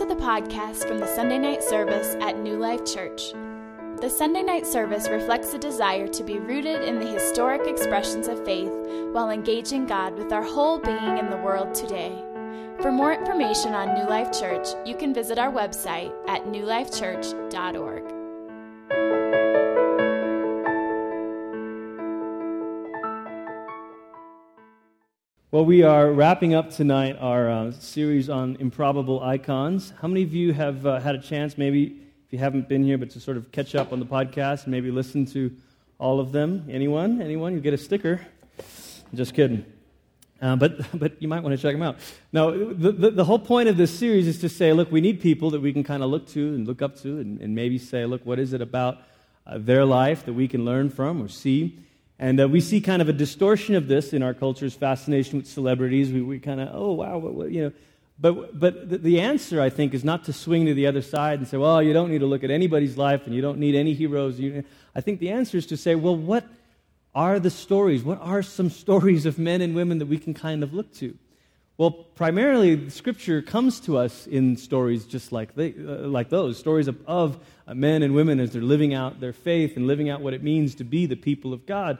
to the podcast from the Sunday night service at New Life Church. The Sunday night service reflects a desire to be rooted in the historic expressions of faith while engaging God with our whole being in the world today. For more information on New Life Church, you can visit our website at newlifechurch.org. Well, we are wrapping up tonight our uh, series on improbable icons. How many of you have uh, had a chance, maybe if you haven't been here, but to sort of catch up on the podcast and maybe listen to all of them? Anyone? Anyone? You get a sticker. Just kidding. Uh, but, but you might want to check them out. Now, the, the, the, whole point of this series is to say, look, we need people that we can kind of look to and look up to and, and maybe say, look, what is it about uh, their life that we can learn from or see? And uh, we see kind of a distortion of this in our culture's fascination with celebrities. We, we kind of, oh, wow, what, what, you know. But, but the, answer, I think, is not to swing to the other side and say, well, you don't need to look at anybody's life and you don't need any heroes. I think the answer is to say, well, what are the stories? What are some stories of men and women that we can kind of look to? Well, primarily, Scripture comes to us in stories just like, they, uh, like those stories of, of uh, men and women as they're living out their faith and living out what it means to be the people of God.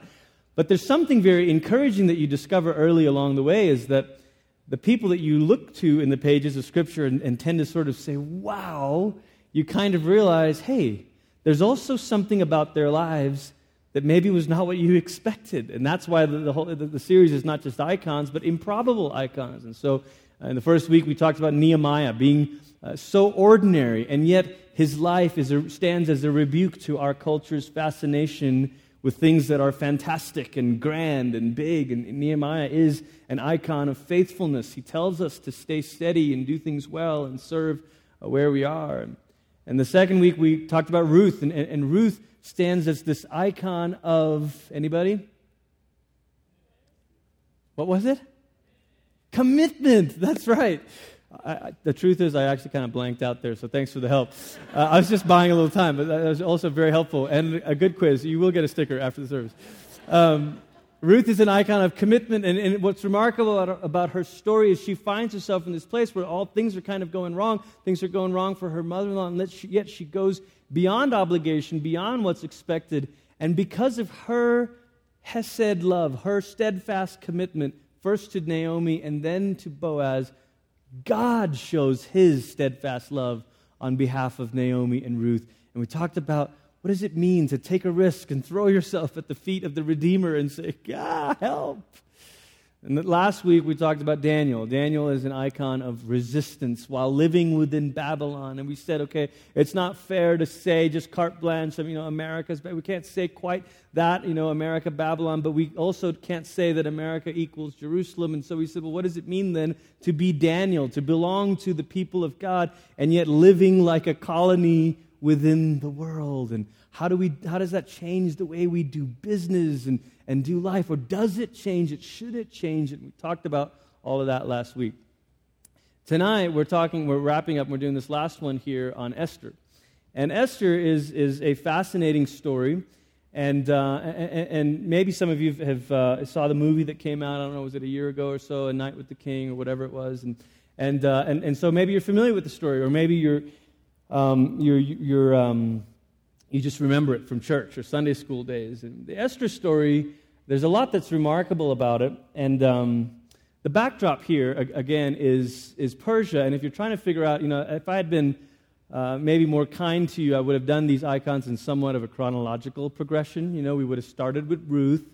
But there's something very encouraging that you discover early along the way is that the people that you look to in the pages of Scripture and, and tend to sort of say, wow, you kind of realize, hey, there's also something about their lives that maybe was not what you expected. And that's why the, the whole, the, the, series is not just icons, but improbable icons. And so uh, in the first week, we talked about Nehemiah being uh, so ordinary, and yet his life is a, stands as a rebuke to our culture's fascination with things that are fantastic and grand and big. And Nehemiah is an icon of faithfulness. He tells us to stay steady and do things well and serve uh, where we are. And the second week, we talked about Ruth, and, and Ruth stands as this icon of anybody? What was it? Commitment. That's right. I, I, the truth is, I actually kind of blanked out there, so thanks for the help. Uh, I was just buying a little time, but that was also very helpful and a good quiz. You will get a sticker after the service. Um, Ruth is an icon of commitment, and, and what's remarkable about, her story is she finds herself in this place where all things are kind of going wrong. Things are going wrong for her mother in law, and yet she goes beyond obligation, beyond what's expected. And because of her Hesed love, her steadfast commitment, first to Naomi and then to Boaz, God shows his steadfast love on behalf of Naomi and Ruth. And we talked about what does it mean to take a risk and throw yourself at the feet of the Redeemer and say, God, help. And last week we talked about Daniel. Daniel is an icon of resistance while living within Babylon. And we said, okay, it's not fair to say just carte blanche, you know, America's, but we can't say quite that, you know, America, Babylon, but we also can't say that America equals Jerusalem. And so we said, well, what does it mean then to be Daniel, to belong to the people of God, and yet living like a colony within the world? And how, do we, how does that change the way we do business and, and do life? Or does it change it? Should it change it? We talked about all of that last week. Tonight, we're talking, we're wrapping up, we're doing this last one here on Esther. And Esther is, is a fascinating story. And, uh, and, and, maybe some of you have uh, saw the movie that came out, I don't know, was it a year ago or so, A Night with the King or whatever it was. And, and, uh, and, and so maybe you're familiar with the story, or maybe you're, um, you're, you're um, you just remember it from church or Sunday school days. And the Esther story, there's a lot that's remarkable about it. And um, the backdrop here, again, is, is Persia. And if you're trying to figure out, you know, if I had been uh, maybe more kind to you, I would have done these icons in somewhat of a chronological progression. You know, we would have started with Ruth,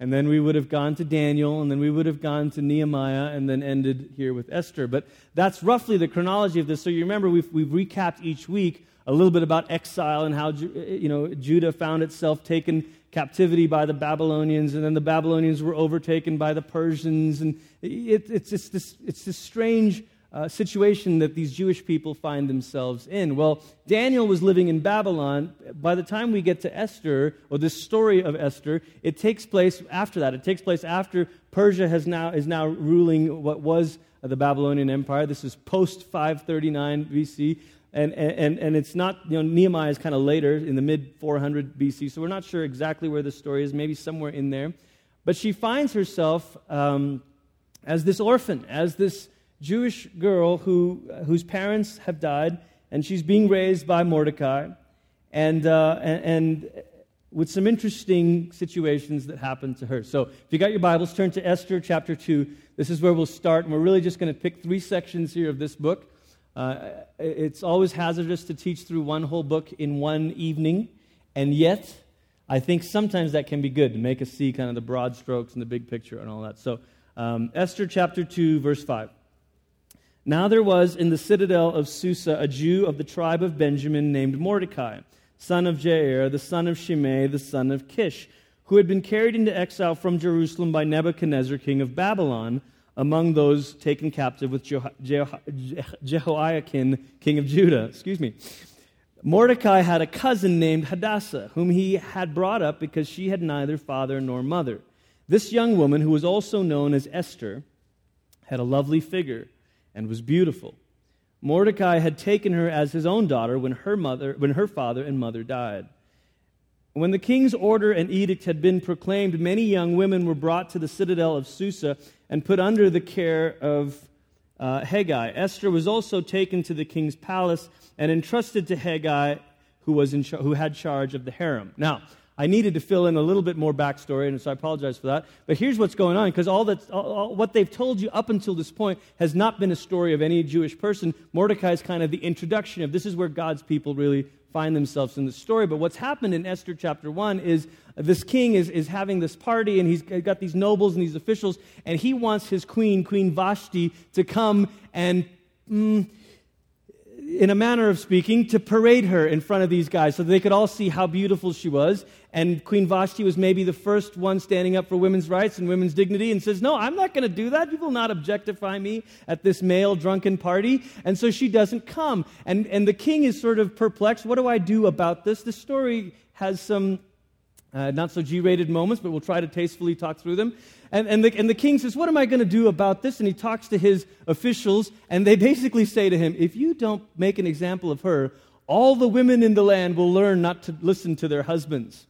and then we would have gone to Daniel, and then we would have gone to Nehemiah, and then ended here with Esther. But that's roughly the chronology of this. So you remember we've, we've recapped each week a little bit about exile and how you know, Judah found itself taken captivity by the Babylonians, and then the Babylonians were overtaken by the Persians. And it, it's, just this, it's this strange uh, situation that these Jewish people find themselves in. Well, Daniel was living in Babylon. By the time we get to Esther, or this story of Esther, it takes place after that. It takes place after Persia has now, is now ruling what was the Babylonian Empire. This is post 539 BC. And, and, and it's not, you know, Nehemiah is kind of later in the mid 400 BC, so we're not sure exactly where the story is, maybe somewhere in there. But she finds herself um, as this orphan, as this Jewish girl who, whose parents have died, and she's being raised by Mordecai, and, uh, and, and with some interesting situations that happen to her. So, if you got your Bibles, turn to Esther chapter 2. This is where we'll start, and we're really just going to pick three sections here of this book. Uh, it's always hazardous to teach through one whole book in one evening, and yet, I think sometimes that can be good to make us see kind of the broad strokes and the big picture and all that. So, um, Esther chapter 2, verse 5. Now there was in the citadel of Susa a Jew of the tribe of Benjamin named Mordecai son of Jair, the son of Shimei, the son of Kish, who had been carried into exile from Jerusalem by Nebuchadnezzar, king of Babylon, among those taken captive with Jehoiakim, king of Judah. Excuse me. Mordecai had a cousin named Hadassah, whom he had brought up because she had neither father nor mother. This young woman, who was also known as Esther, had a lovely figure and was beautiful. Mordecai had taken her as his own daughter when her, mother, when her father and mother died. When the king's order and edict had been proclaimed, many young women were brought to the citadel of Susa and put under the care of uh, Hegai. Esther was also taken to the king's palace and entrusted to Haggai, who, was in, who had charge of the harem. Now, I needed to fill in a little bit more backstory, and so I apologize for that. But here's what's going on, because all that, all, all, what they've told you up until this point has not been a story of any Jewish person. Mordecai is kind of the introduction of this is where God's people really find themselves in the story. But what's happened in Esther chapter 1 is this king is, is having this party, and he's got these nobles and these officials, and he wants his queen, Queen Vashti, to come and. Mm, in a manner of speaking, to parade her in front of these guys so they could all see how beautiful she was. And Queen Vashti was maybe the first one standing up for women's rights and women's dignity and says, No, I'm not going to do that. You will not objectify me at this male drunken party. And so she doesn't come. And, and the king is sort of perplexed. What do I do about this? The story has some uh, not so G rated moments, but we'll try to tastefully talk through them. And, and, the, and the king says, What am I going to do about this? And he talks to his officials, and they basically say to him, If you don't make an example of her, all the women in the land will learn not to listen to their husbands.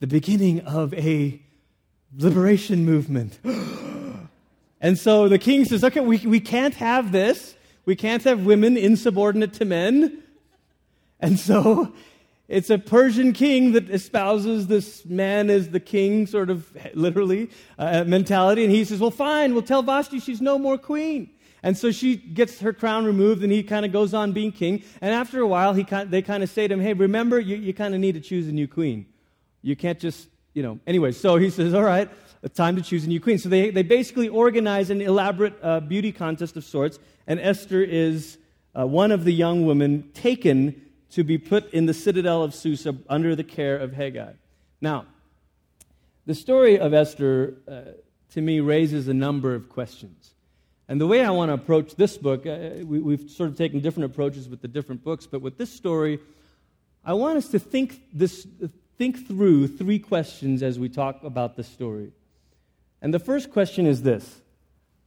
The beginning of a liberation movement. and so the king says, Okay, we, we can't have this. We can't have women insubordinate to men. And so it's a Persian king that espouses this man as the king, sort of literally, uh, mentality. And he says, Well, fine, we'll tell Vashti she's no more queen. And so she gets her crown removed, and he kind of goes on being king. And after a while, he kind, they kind of say to him, Hey, remember, you, you kind of need to choose a new queen. You can't just, you know. Anyway, so he says, All right, time to choose a new queen. So they, they basically organize an elaborate uh, beauty contest of sorts, and Esther is uh, one of the young women taken to be put in the citadel of Susa under the care of Hegai. Now, the story of Esther, uh, to me, raises a number of questions. And the way I want to approach this book, uh, we, have sort of taken different approaches with the different books, but with this story, I want us to think, this, think through three questions as we talk about this story. And the first question is this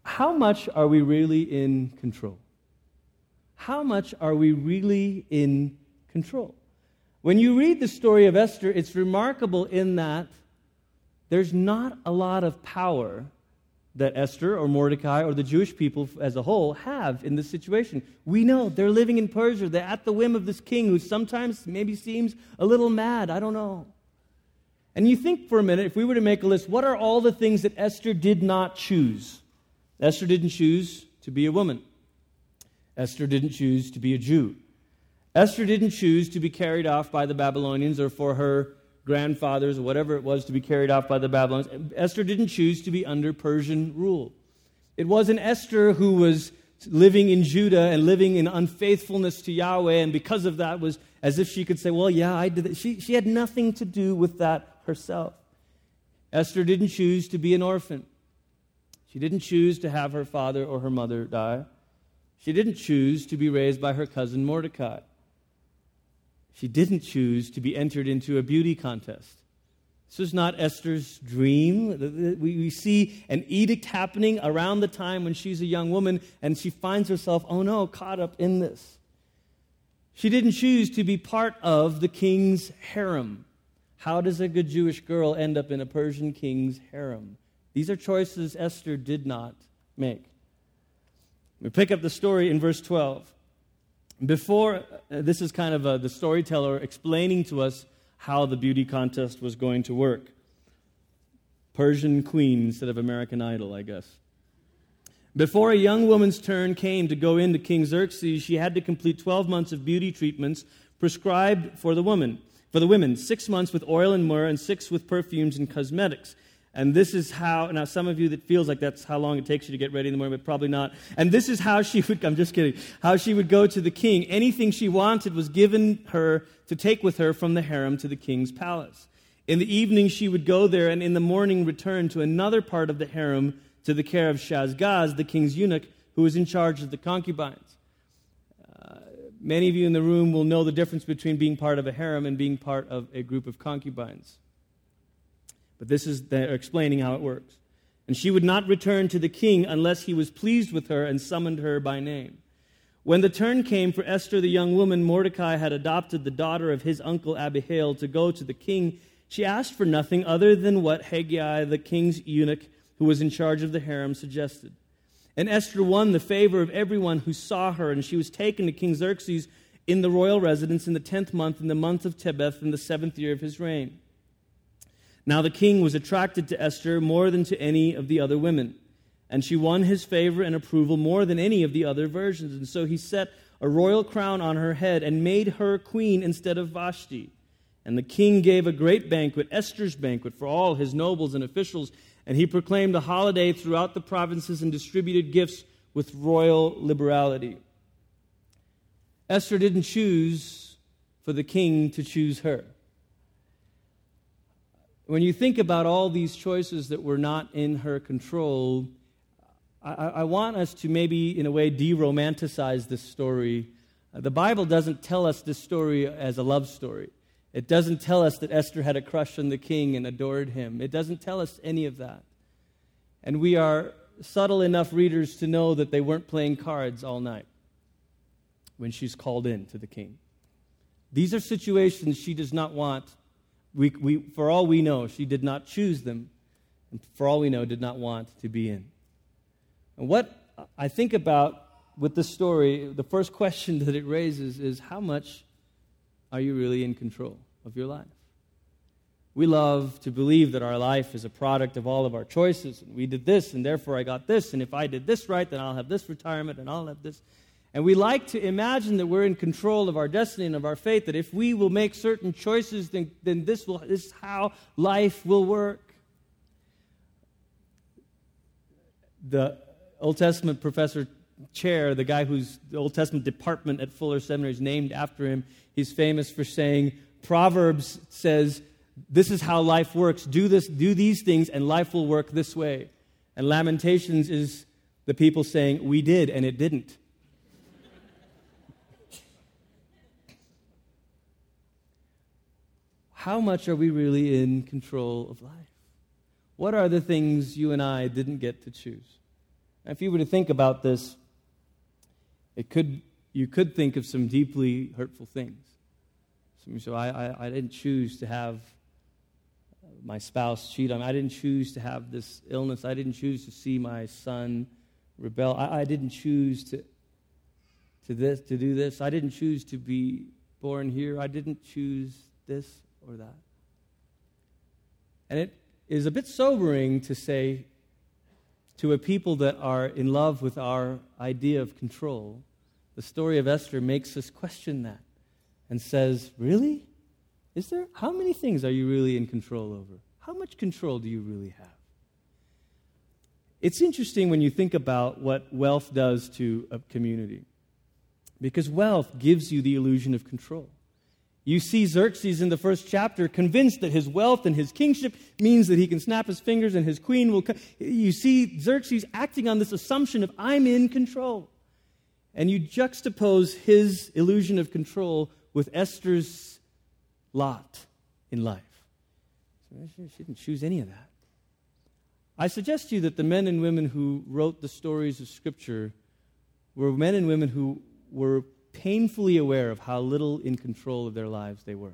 How much are we really in control? How much are we really in control. When you read the story of Esther, it's remarkable in that there's not a lot of power that Esther or Mordecai or the Jewish people as a whole have in this situation. We know they're living in Persia. They're at the whim of this king who sometimes maybe seems a little mad. I don't know. And you think for a minute, if we were to make a list, what are all the things that Esther did not choose? Esther didn't choose to be a woman. Esther didn't choose to be a Jew. Esther didn't choose to be carried off by the Babylonians or for her grandfathers or whatever it was to be carried off by the Babylonians. Esther didn't choose to be under Persian rule. It wasn't Esther who was living in Judah and living in unfaithfulness to Yahweh, and because of that was as if she could say, Well, yeah, I did. She, she had nothing to do with that herself. Esther didn't choose to be an orphan. She didn't choose to have her father or her mother die. She didn't choose to be raised by her cousin Mordecai. She didn't choose to be entered into a beauty contest. This was not Esther's dream. We see an edict happening around the time when she's a young woman, and she finds herself, oh no, caught up in this. She didn't choose to be part of the king's harem. How does a good Jewish girl end up in a Persian king's harem? These are choices Esther did not make. We pick up the story in verse 12. Before, uh, this is kind of uh, the storyteller explaining to us how the beauty contest was going to work. Persian queen instead of American Idol, I guess. Before a young woman's turn came to go into King Xerxes, she had to complete 12 months of beauty treatments prescribed for the woman, for the women, 6 months with oil and myrrh and 6 with perfumes and cosmetics. And this is how, now some of you that feels like that's how long it takes you to get ready in the morning, but probably not. And this is how she would, I'm just kidding, how she would go to the king. Anything she wanted was given her to take with her from the harem to the king's palace. In the evening, she would go there, and in the morning, return to another part of the harem to the care of Shaashgaz, the king's eunuch, who was in charge of the concubines. Uh, many of you in the room will know the difference between being part of a harem and being part of a group of concubines. But this is they're explaining how it works. And she would not return to the king unless he was pleased with her and summoned her by name. When the turn came for Esther, the young woman, Mordecai had adopted the daughter of his uncle Abihail to go to the king. She asked for nothing other than what Haggai, the king's eunuch, who was in charge of the harem, suggested. And Esther won the favor of everyone who saw her, and she was taken to King Xerxes in the royal residence in the tenth month, in the month of Tebeth, in the seventh year of his reign. Now the king was attracted to Esther more than to any of the other women, and she won his favor and approval more than any of the other virgins. And so he set a royal crown on her head and made her queen instead of Vashti. And the king gave a great banquet, Esther's banquet, for all his nobles and officials, and he proclaimed a holiday throughout the provinces and distributed gifts with royal liberality. Esther didn't choose for the king to choose her when you think about all these choices that were not in her control, I, I want us to maybe, in a way, de romanticize this story. Uh, the Bible doesn't tell us this story as a love story. It doesn't tell us that Esther had a crush on the king and adored him. It doesn't tell us any of that. And we are subtle enough readers to know that they weren't playing cards all night when she's called in to the king. These are situations she does not want we, we, for all we know, she did not choose them, and for all we know, did not want to be in. And what I think about with this story, the first question that it raises is how much are you really in control of your life? We love to believe that our life is a product of all of our choices. And we did this, and therefore I got this. And if I did this right, then I'll have this retirement, and I'll have this. And we like to imagine that we're in control of our destiny and of our fate, that if we will make certain choices, then, then this, will, this is how life will work. The Old Testament professor chair, the guy whose Old Testament department at Fuller Seminary is named after him, he's famous for saying, Proverbs says, this is how life works. Do this, do these things, and life will work this way. And Lamentations is the people saying, We did, and it didn't. How much are we really in control of life? What are the things you and I didn't get to choose? Now, if you were to think about this, it could, you could think of some deeply hurtful things. So I, I, I didn't choose to have my spouse cheat on me. I didn't choose to have this illness. I didn't choose to see my son rebel. I, I didn't choose to, to, this, to do this. I didn't choose to be born here. I didn't choose this or that. And it is a bit sobering to say to a people that are in love with our idea of control, the story of Esther makes us question that and says, Really? Is there? How many things are you really in control over? How much control do you really have? It's interesting when you think about what wealth does to a community, because wealth gives you the illusion of control. You see Xerxes in the first chapter convinced that his wealth and his kingship means that he can snap his fingers and his queen will come. You see Xerxes acting on this assumption of I'm in control. And you juxtapose his illusion of control with Esther's lot in life. She didn't choose any of that. I suggest to you that the men and women who wrote the stories of Scripture were men and women who were painfully aware of how little in control of their lives they were.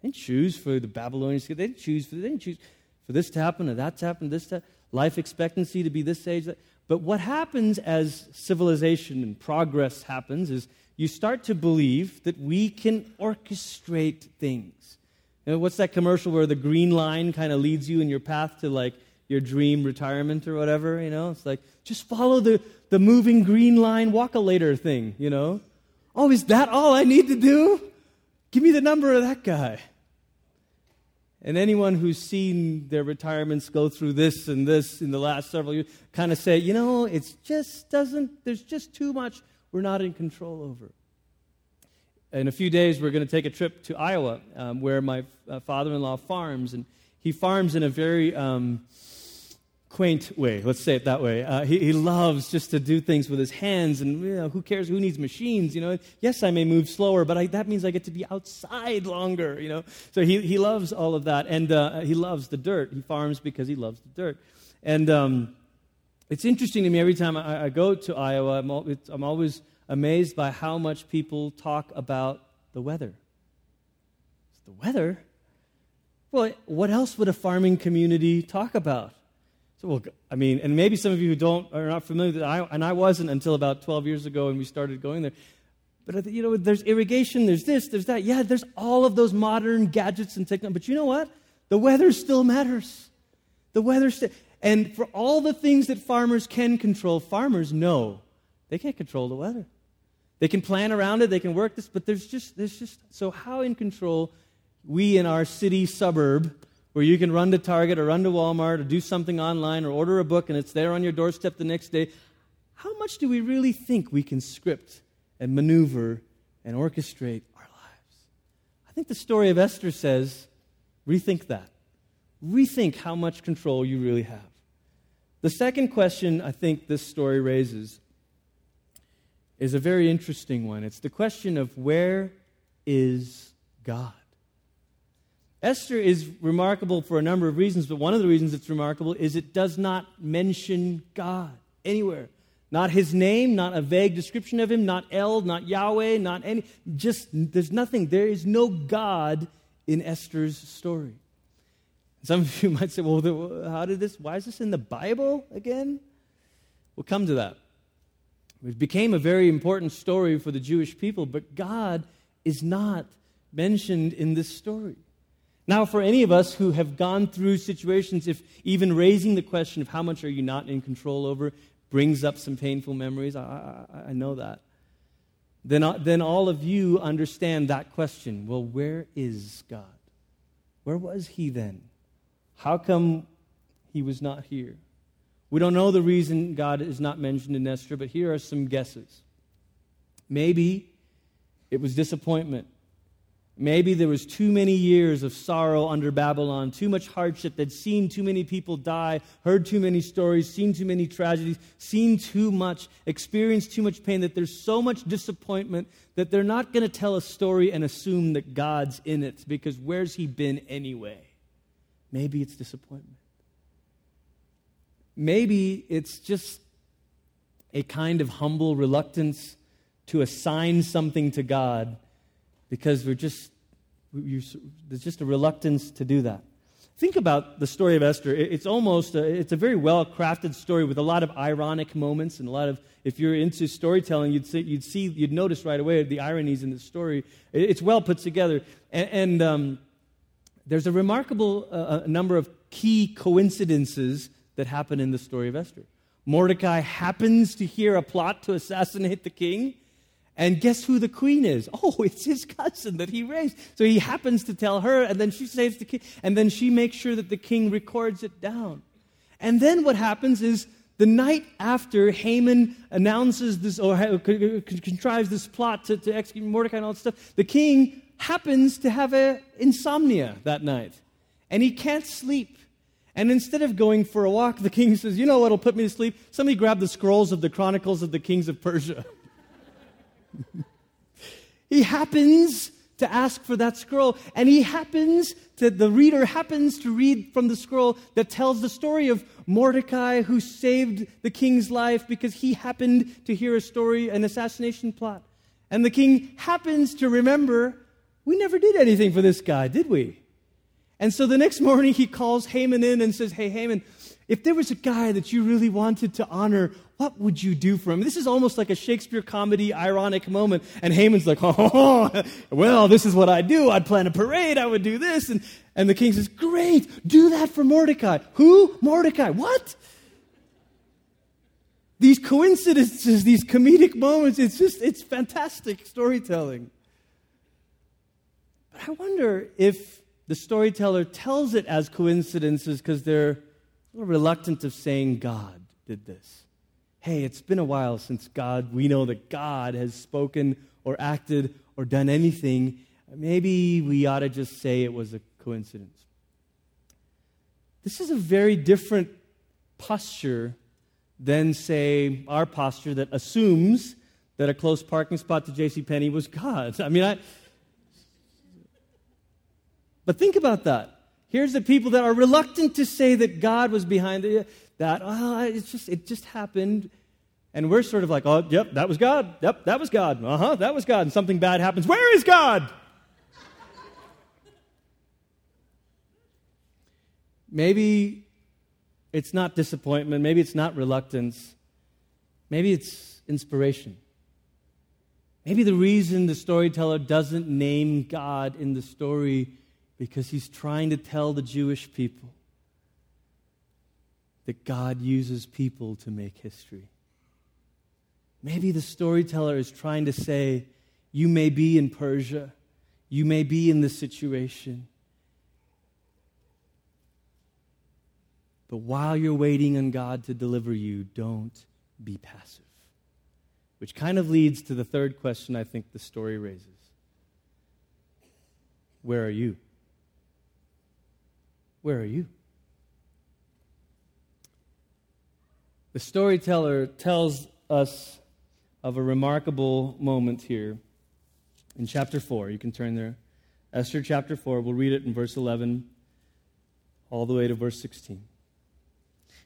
They didn't choose for the Babylonians. They didn't choose for, they didn't choose for this to happen or that to happen, this to life expectancy to be this age. But what happens as civilization and progress happens is you start to believe that we can orchestrate things. You know, what's that commercial where the green line kind of leads you in your path to like your dream retirement or whatever? You know, it's like just follow the, the moving green line, walk a later thing, you know? Oh, is that all I need to do? Give me the number of that guy. And anyone who's seen their retirements go through this and this in the last several years kind of say, you know, it just doesn't, there's just too much we're not in control over. In a few days, we're going to take a trip to Iowa, um, where my uh, father in law farms. And he farms in a very um, quaint way, let's say it that way. Uh, he, he, loves just to do things with his hands, and you know, who cares who needs machines? You know, yes, I may move slower, but I, that means I get to be outside longer. You know, so he, he loves all of that, and uh, he loves the dirt. He farms because he loves the dirt, and um, it's interesting to me every time I, I go to Iowa. I'm, all, I'm always amazed by how much people talk about the weather. It's the weather. Well, what else would a farming community talk about? So, well, I mean, and maybe some of you who don't are not familiar with I, and I wasn't until about 12 years ago when we started going there. But you know, there's irrigation, there's this, there's that. Yeah, there's all of those modern gadgets and technology. But you know what? The weather still matters. The weather still. And for all the things that farmers can control, farmers know they can't control the weather. They can plan around it, they can work this, but there's just there's just so how in control we in our city suburb where you can run to Target or run to Walmart or do something online or order a book and it's there on your doorstep the next day. How much do we really think we can script and maneuver and orchestrate our lives? I think the story of Esther says rethink that. Rethink how much control you really have. The second question I think this story raises is a very interesting one. It's the question of where is God? Esther is remarkable for a number of reasons, but one of the reasons it's remarkable is it does not mention God anywhere. Not his name, not a vague description of him, not El, not Yahweh, not any, just, there's nothing. There is no God in Esther's story. Some of you might say, well, how did this, why is this in the Bible again? We'll come to that. It became a very important story for the Jewish people, but God is not mentioned in this story. Now, for any of us who have gone through situations, if even raising the question of how much are you not in control over brings up some painful memories, I, I, I know that, then, uh, then all of you understand that question. Well, where is God? Where was he then? How come he was not here? We don't know the reason God is not mentioned in Esther, but here are some guesses. Maybe it was disappointment. Maybe there was too many years of sorrow under Babylon, too much hardship, they'd seen too many people die, heard too many stories, seen too many tragedies, seen too much, experienced too much pain, that there's so much disappointment that they're not going to tell a story and assume that God's in it, because where's He been anyway? Maybe it's disappointment. Maybe it's just a kind of humble reluctance to assign something to God because we're just, there's just a reluctance to do that. Think about the story of Esther. It's almost, a, it's a very well crafted story with a lot of ironic moments and a lot of, if you're into storytelling, you'd see, you'd, see, you'd notice right away the ironies in the story. It's well put together. And, and um, there's a remarkable uh, number of key coincidences that happen in the story of Esther. Mordecai happens to hear a plot to assassinate the king. And guess who the queen is? Oh, it's his cousin that he raised. So he happens to tell her, and then she saves the king, and then she makes sure that the king records it down. And then what happens is the night after Haman announces this or contrives this plot to, to execute Mordecai and all that stuff, the king happens to have a insomnia that night, and he can't sleep. And instead of going for a walk, the king says, You know what'll put me to sleep? Somebody grab the scrolls of the Chronicles of the Kings of Persia. he happens to ask for that scroll, and he happens to, the reader happens to read from the scroll that tells the story of Mordecai who saved the king's life because he happened to hear a story, an assassination plot. And the king happens to remember, we never did anything for this guy, did we? And so the next morning he calls Haman in and says, Hey, Haman, if there was a guy that you really wanted to honor, what would you do for him? This is almost like a Shakespeare comedy ironic moment. And Haman's like, oh, well, this is what I'd do. I'd plan a parade. I would do this. And, and the king says, great, do that for Mordecai. Who? Mordecai. What? These coincidences, these comedic moments, it's just, it's fantastic storytelling. But I wonder if the storyteller tells it as coincidences because they're reluctant of saying God did this. Hey, it's been a while since God, we know that God has spoken or acted or done anything. Maybe we ought to just say it was a coincidence. This is a very different posture than, say, our posture that assumes that a close parking spot to J.C. Penney was God. I mean, I. But think about that. Here's the people that are reluctant to say that God was behind the, that. Oh, it's just, it just happened. And we're sort of like, oh, yep, that was God. Yep, that was God. Uh huh, that was God. And something bad happens. Where is God? Maybe it's not disappointment. Maybe it's not reluctance. Maybe it's inspiration. Maybe the reason the storyteller doesn't name God in the story because he's trying to tell the Jewish people that God uses people to make history. Maybe the storyteller is trying to say, You may be in Persia, you may be in this situation. But while you're waiting on God to deliver you, don't be passive. Which kind of leads to the third question I think the story raises Where are you? Where are you? The storyteller tells us of a remarkable moment here in chapter 4. You can turn there. Esther chapter 4. We'll read it in verse 11 all the way to verse 16.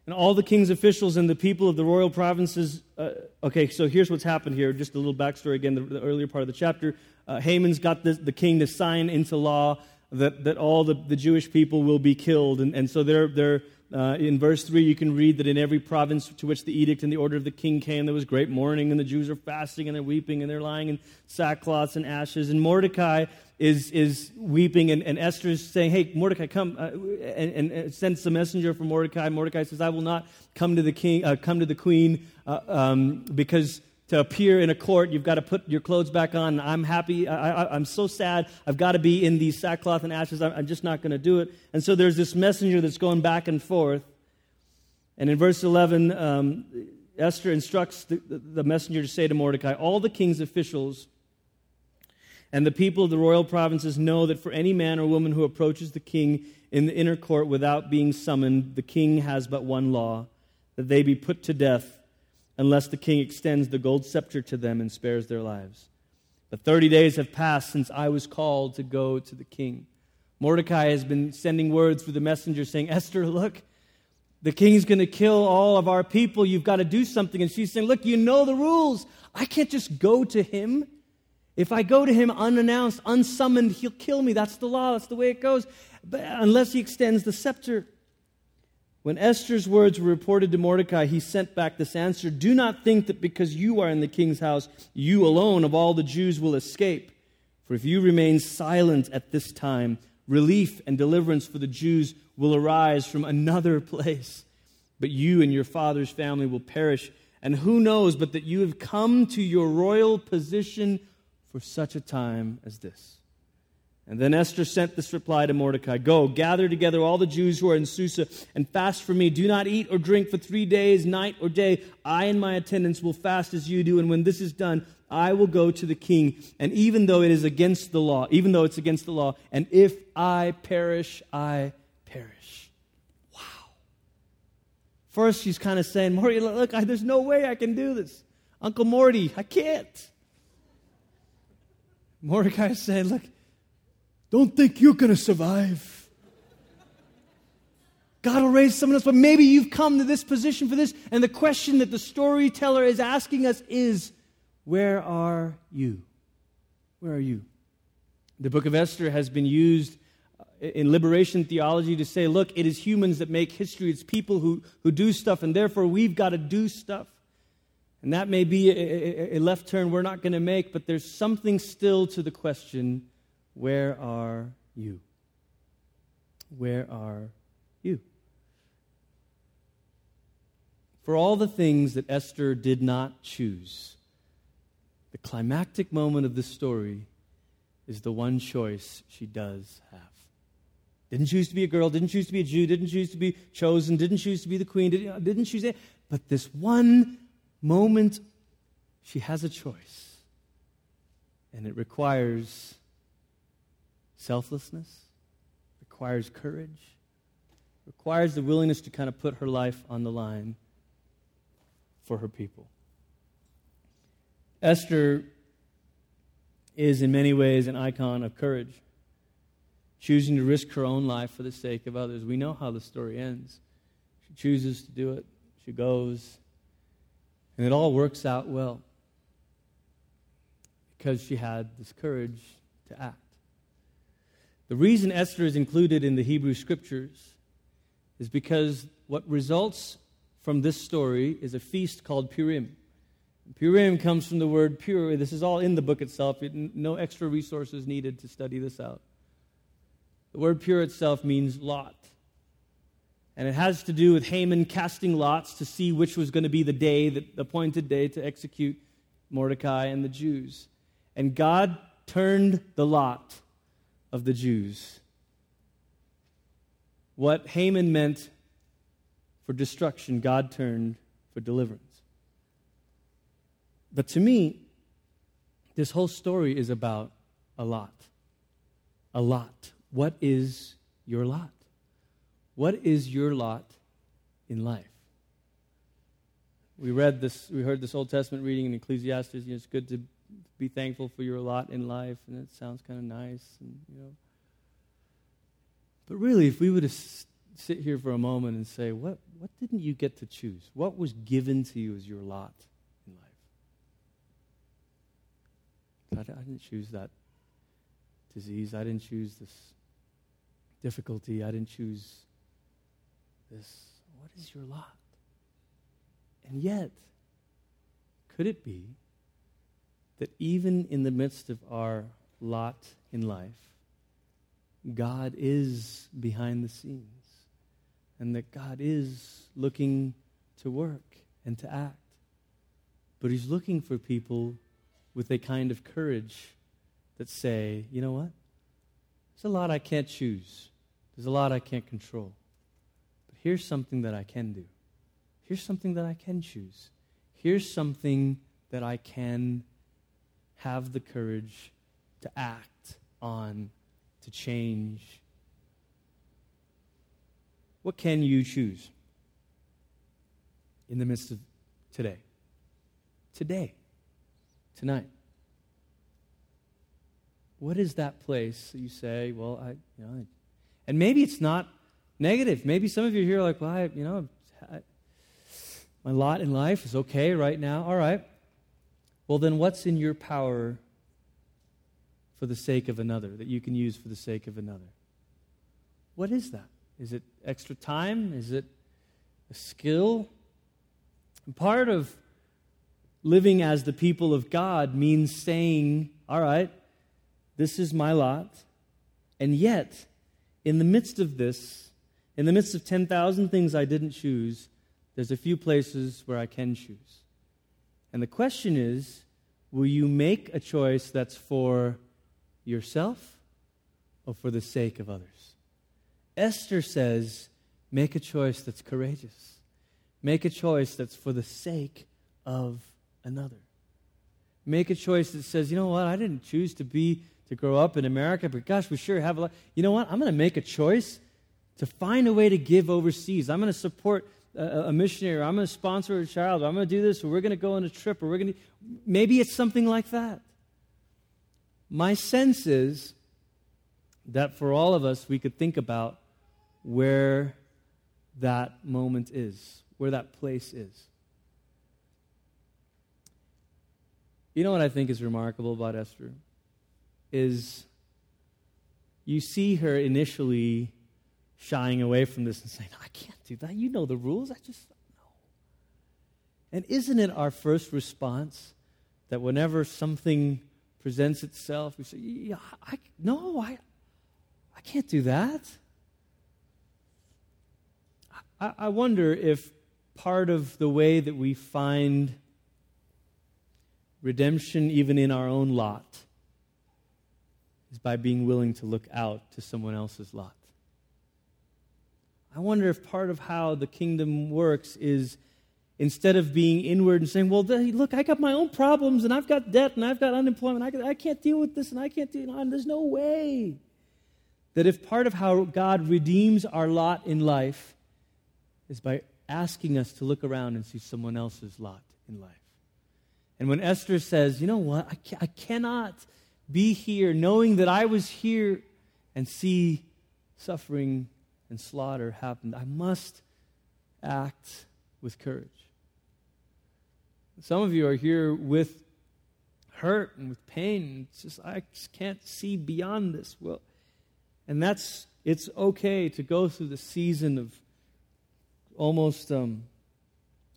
And all the king's officials and the people of the royal provinces. Uh, okay, so here's what's happened here. Just a little backstory again, the, the earlier part of the chapter. Uh, Haman's got the, the king to sign into law that, that all the, the Jewish people will be killed. And, and so they're, they're, uh, in verse 3, you can read that in every province to which the edict and the order of the king came, there was great mourning, and the Jews are fasting and they're weeping and they're lying in sackcloths and ashes. And Mordecai is, is weeping, and, and Esther is saying, Hey, Mordecai, come, uh, and, and sends a messenger for Mordecai. Mordecai says, I will not come to the king, uh, come to the queen, uh, um, because to appear in a court, you've got to put your clothes back on. I'm happy. I, am so sad. I've got to be in these sackcloth and ashes. I'm, I'm just not going to do it. And so there's this messenger that's going back and forth. And in verse 11, um, Esther instructs the, the messenger to say to Mordecai, All the king's officials and the people of the royal provinces know that for any man or woman who approaches the king in the inner court without being summoned, the king has but one law that they be put to death unless the king extends the gold scepter to them and spares their lives. But 30 days have passed since I was called to go to the king. Mordecai has been sending words through the messenger saying, Esther, look, the king's going to kill all of our people. You've got to do something. And she's saying, Look, you know the rules. I can't just go to him. If I go to him unannounced, unsummoned, he'll kill me. That's the law. That's the way it goes. But unless he extends the scepter. When Esther's words were reported to Mordecai, he sent back this answer Do not think that because you are in the king's house, you alone of all the Jews will escape. For if you remain silent at this time, relief and deliverance for the Jews will arise from another place. But you and your father's family will perish. And who knows but that you have come to your royal position for such a time as this? And then Esther sent this reply to Mordecai Go, gather together all the Jews who are in Susa and fast for me. Do not eat or drink for three days, night or day. I and my attendants will fast as you do. And when this is done, I will go to the king. And even though it is against the law, even though it's against the law, and if I perish, I perish. Wow. First, she's kind of saying, Morty, look, I, there's no way I can do this. Uncle Morty, I can't. Mordecai is saying, look, don't think you're going to survive. God will raise someone else, but maybe you've come to this position for this. And the question that the storyteller is asking us is where are you? Where are you? The book of Esther has been used uh, in liberation theology to say, look, it is humans that make history. It's people who, who do stuff, and therefore we've got to do stuff. And that may be a, a, a left turn we're not going to make, but there's something still to the question where are you? Where are you? For all the things that Esther did not choose, the climactic moment of this story is the one choice she does have. Didn't choose to be a girl, didn't choose to be a Jew, didn't choose to be chosen, didn't choose to be the queen, didn't, didn't choose it. But this one moment, she has a choice. And it requires selflessness, requires courage, requires the willingness to kind of put her life on the line for her people. Esther is, in many ways, an icon of courage, choosing to risk her own life for the sake of others. We know how the story ends. She chooses to do it, she goes, and it all works out well because she had this courage to act. The reason Esther is included in the Hebrew scriptures is because what results from this story is a feast called Purim. Purim comes from the word pur. This is all in the book itself. no extra resources needed to study this out. The word pur itself means lot. And it has to do with Haman casting lots to see which was going to be the day, the appointed day to execute Mordecai and the Jews. And God turned the lot of the Jews. What Haman meant for destruction, God turned for deliverance. But to me, this whole story is about a lot. A lot. What is your lot? What is your lot in life? We read this, we heard this Old Testament reading in Ecclesiastes. You know, it's good to be thankful for your lot in life, and it sounds kind of nice, and you know. But really, if we were to sit here for a moment and say, what, what didn't you get to choose? What was given to you as your lot in life? I didn't choose that disease. I didn't choose this difficulty. I didn't choose this what is your lot? And yet, could it be that even in the midst of our lot in life, God is behind the scenes and that God is looking to work and to act? But He's looking for people with a kind of courage that say, you know what? There's a lot I can't choose. There's a lot I can't control But here's something that I can do. Here's something that I can choose. Here's something that I can have the courage to act on, to change. What can you choose in the midst of today? Today, tonight. What is that place that you say, well, I, you know, and maybe it's not negative. Maybe some of you here are like, well, I, you know, I, my lot in life is okay right now. All right. Well, then what's in your power for the sake of another, that you can use for the sake of another? What is that? Is it extra time? Is it a skill? And part of living as the people of God means saying, all right, this is my lot. And yet, in the midst of this, in the midst of 10,000 things I didn't choose, there's a few places where I can choose. And the question is will you make a choice that's for yourself or for the sake of others? Esther says, make a choice that's courageous. Make a choice that's for the sake of another. Make a choice that says, you know what, I didn't choose to be, to grow up in America, but gosh, we sure have a lot. You know what, I'm going to make a choice to find a way to give overseas. I'm going to support a, missionary, I'm going to sponsor a child, I'm going to do this, or we're going to go on a trip, or we're going to. Maybe it's something like that. My sense is that for all of us, we could think about where that moment is, where that place is. You know what I think is remarkable about Esther? Is you see her initially shying away from this and saying, I can't do that. You know the rules. I just know. And isn't it our first response that whenever something presents itself, we say, yeah, I, no, I, I can't do that. I, I wonder if part of the way that we find redemption, even in our own lot, is by being willing to look out to someone else's lot. I wonder if part of how the kingdom works is instead of being inward and saying, Well, look, I got my own problems and I've got debt and I've got unemployment. I, can't deal with this and I can't deal, and there's no way. That if part of how God redeems our lot in life is by asking us to look around and see someone else's lot in life. And when Esther says, You know what? I, I cannot be here knowing that I was here and see suffering and slaughter happened. I must act with courage. Some of you are here with hurt and with pain. It's just, I just can't see beyond this. Well, and that's, it's okay to go through the season of almost um,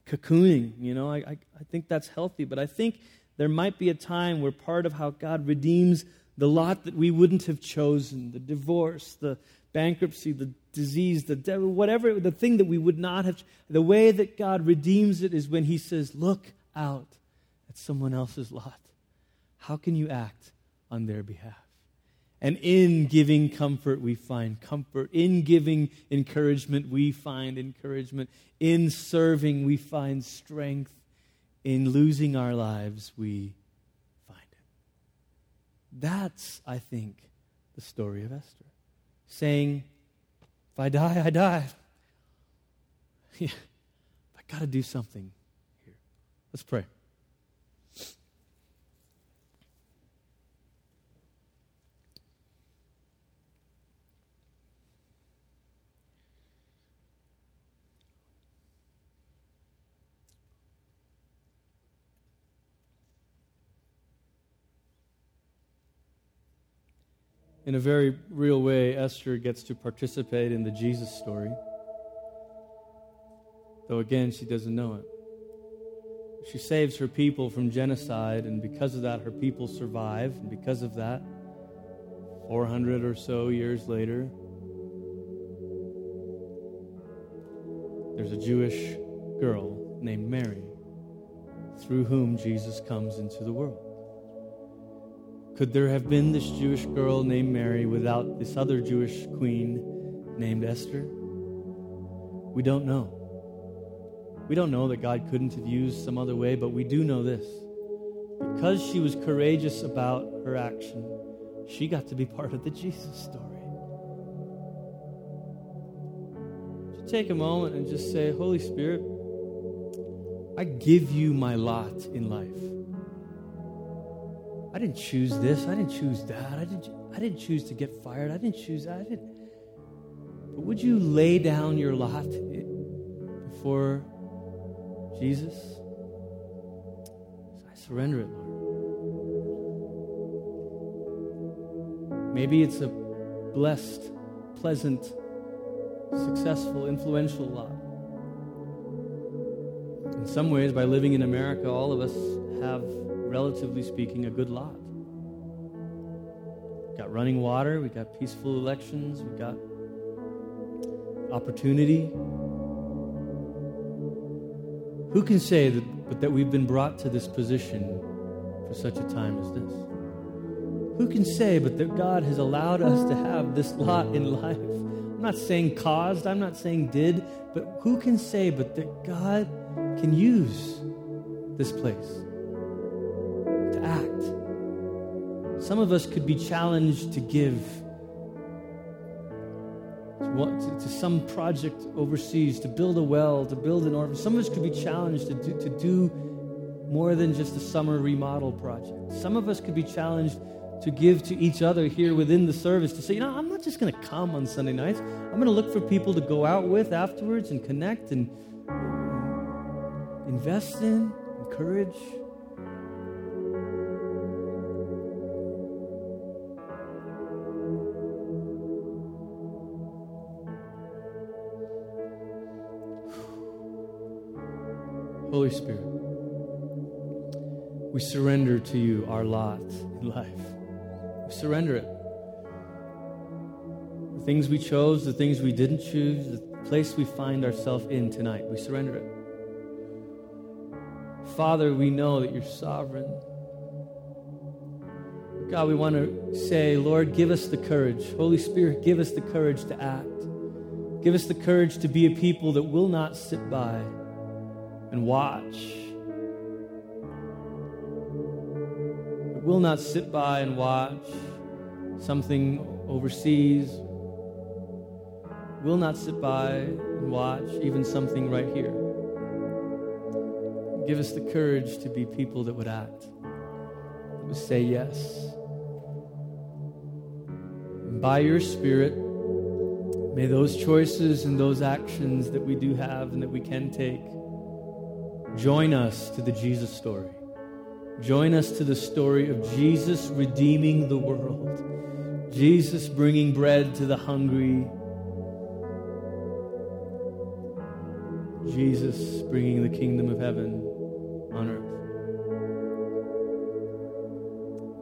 cocooning. You know, I, I, I think that's healthy, but I think there might be a time where part of how God redeems the lot that we wouldn't have chosen the divorce, the bankruptcy, the disease, the devil, whatever, the thing that we would not have. The way that God redeems it is when He says, Look out at someone else's lot. How can you act on their behalf? And in giving comfort, we find comfort. In giving encouragement, we find encouragement. In serving, we find strength. In losing our lives, we find it. That's, I think, the story of Esther. Saying, if I die, I die. Yeah, I got to do something here. Let's pray. In a very real way, Esther gets to participate in the Jesus story. Though again, she doesn't know it. She saves her people from genocide, and because of that, her people survive. And because of that, 400 or so years later, there's a Jewish girl named Mary through whom Jesus comes into the world. Could there have been this Jewish girl named Mary without this other Jewish queen named Esther? We don't know. We don't know that God couldn't have used some other way, but we do know this. Because she was courageous about her action, she got to be part of the Jesus story. Just take a moment and just say, Holy Spirit, I give you my lot in life. I didn't choose this. I didn't choose that. I didn't, I didn't choose to get fired. I didn't choose that. I didn't. But would you lay down your lot before Jesus? I surrender it, Lord. Maybe it's a blessed, pleasant, successful, influential lot. In some ways, by living in America, all of us have relatively speaking, a good lot. We got running water, we got peaceful elections, we got opportunity. Who can say that, but that we've been brought to this position for such a time as this? Who can say but that God has allowed us to have this lot in life? I'm not saying caused, I'm not saying did, but who can say but that God can use this place? Some of us could be challenged to give to, some project overseas, to build a well, to build an orphan. Some of us could be challenged to do, to do more than just a summer remodel project. Some of us could be challenged to give to each other here within the service to say, you know, I'm not just going to come on Sunday nights. I'm going to look for people to go out with afterwards and connect and invest in, encourage. Spirit, we surrender to you our lot in life. We surrender it. The things we chose, the things we didn't choose, the place we find ourselves in tonight, we surrender it. Father, we know that you're sovereign. God, we want to say, Lord, give us the courage. Holy Spirit, give us the courage to act. Give us the courage to be a people that will not sit by and watch. That will not sit by and watch something overseas. Will not sit by and watch even something right here. Give us the courage to be people that would act, that would say yes. And by your Spirit, may those choices and those actions that we do have and that we can take join us to the Jesus story. Join us to the story of Jesus redeeming the world, Jesus bringing bread to the hungry. Jesus bringing the kingdom of heaven on earth.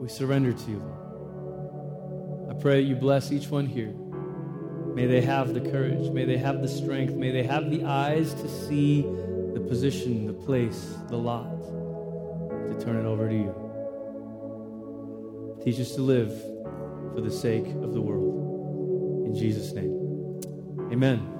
We surrender to you, Lord. I pray you bless each one here. May they have the courage, may they have the strength, may they have the eyes to see the position, the place, the lot, to turn it over to you. Teach us to live for the sake of the world. In Jesus' name, amen.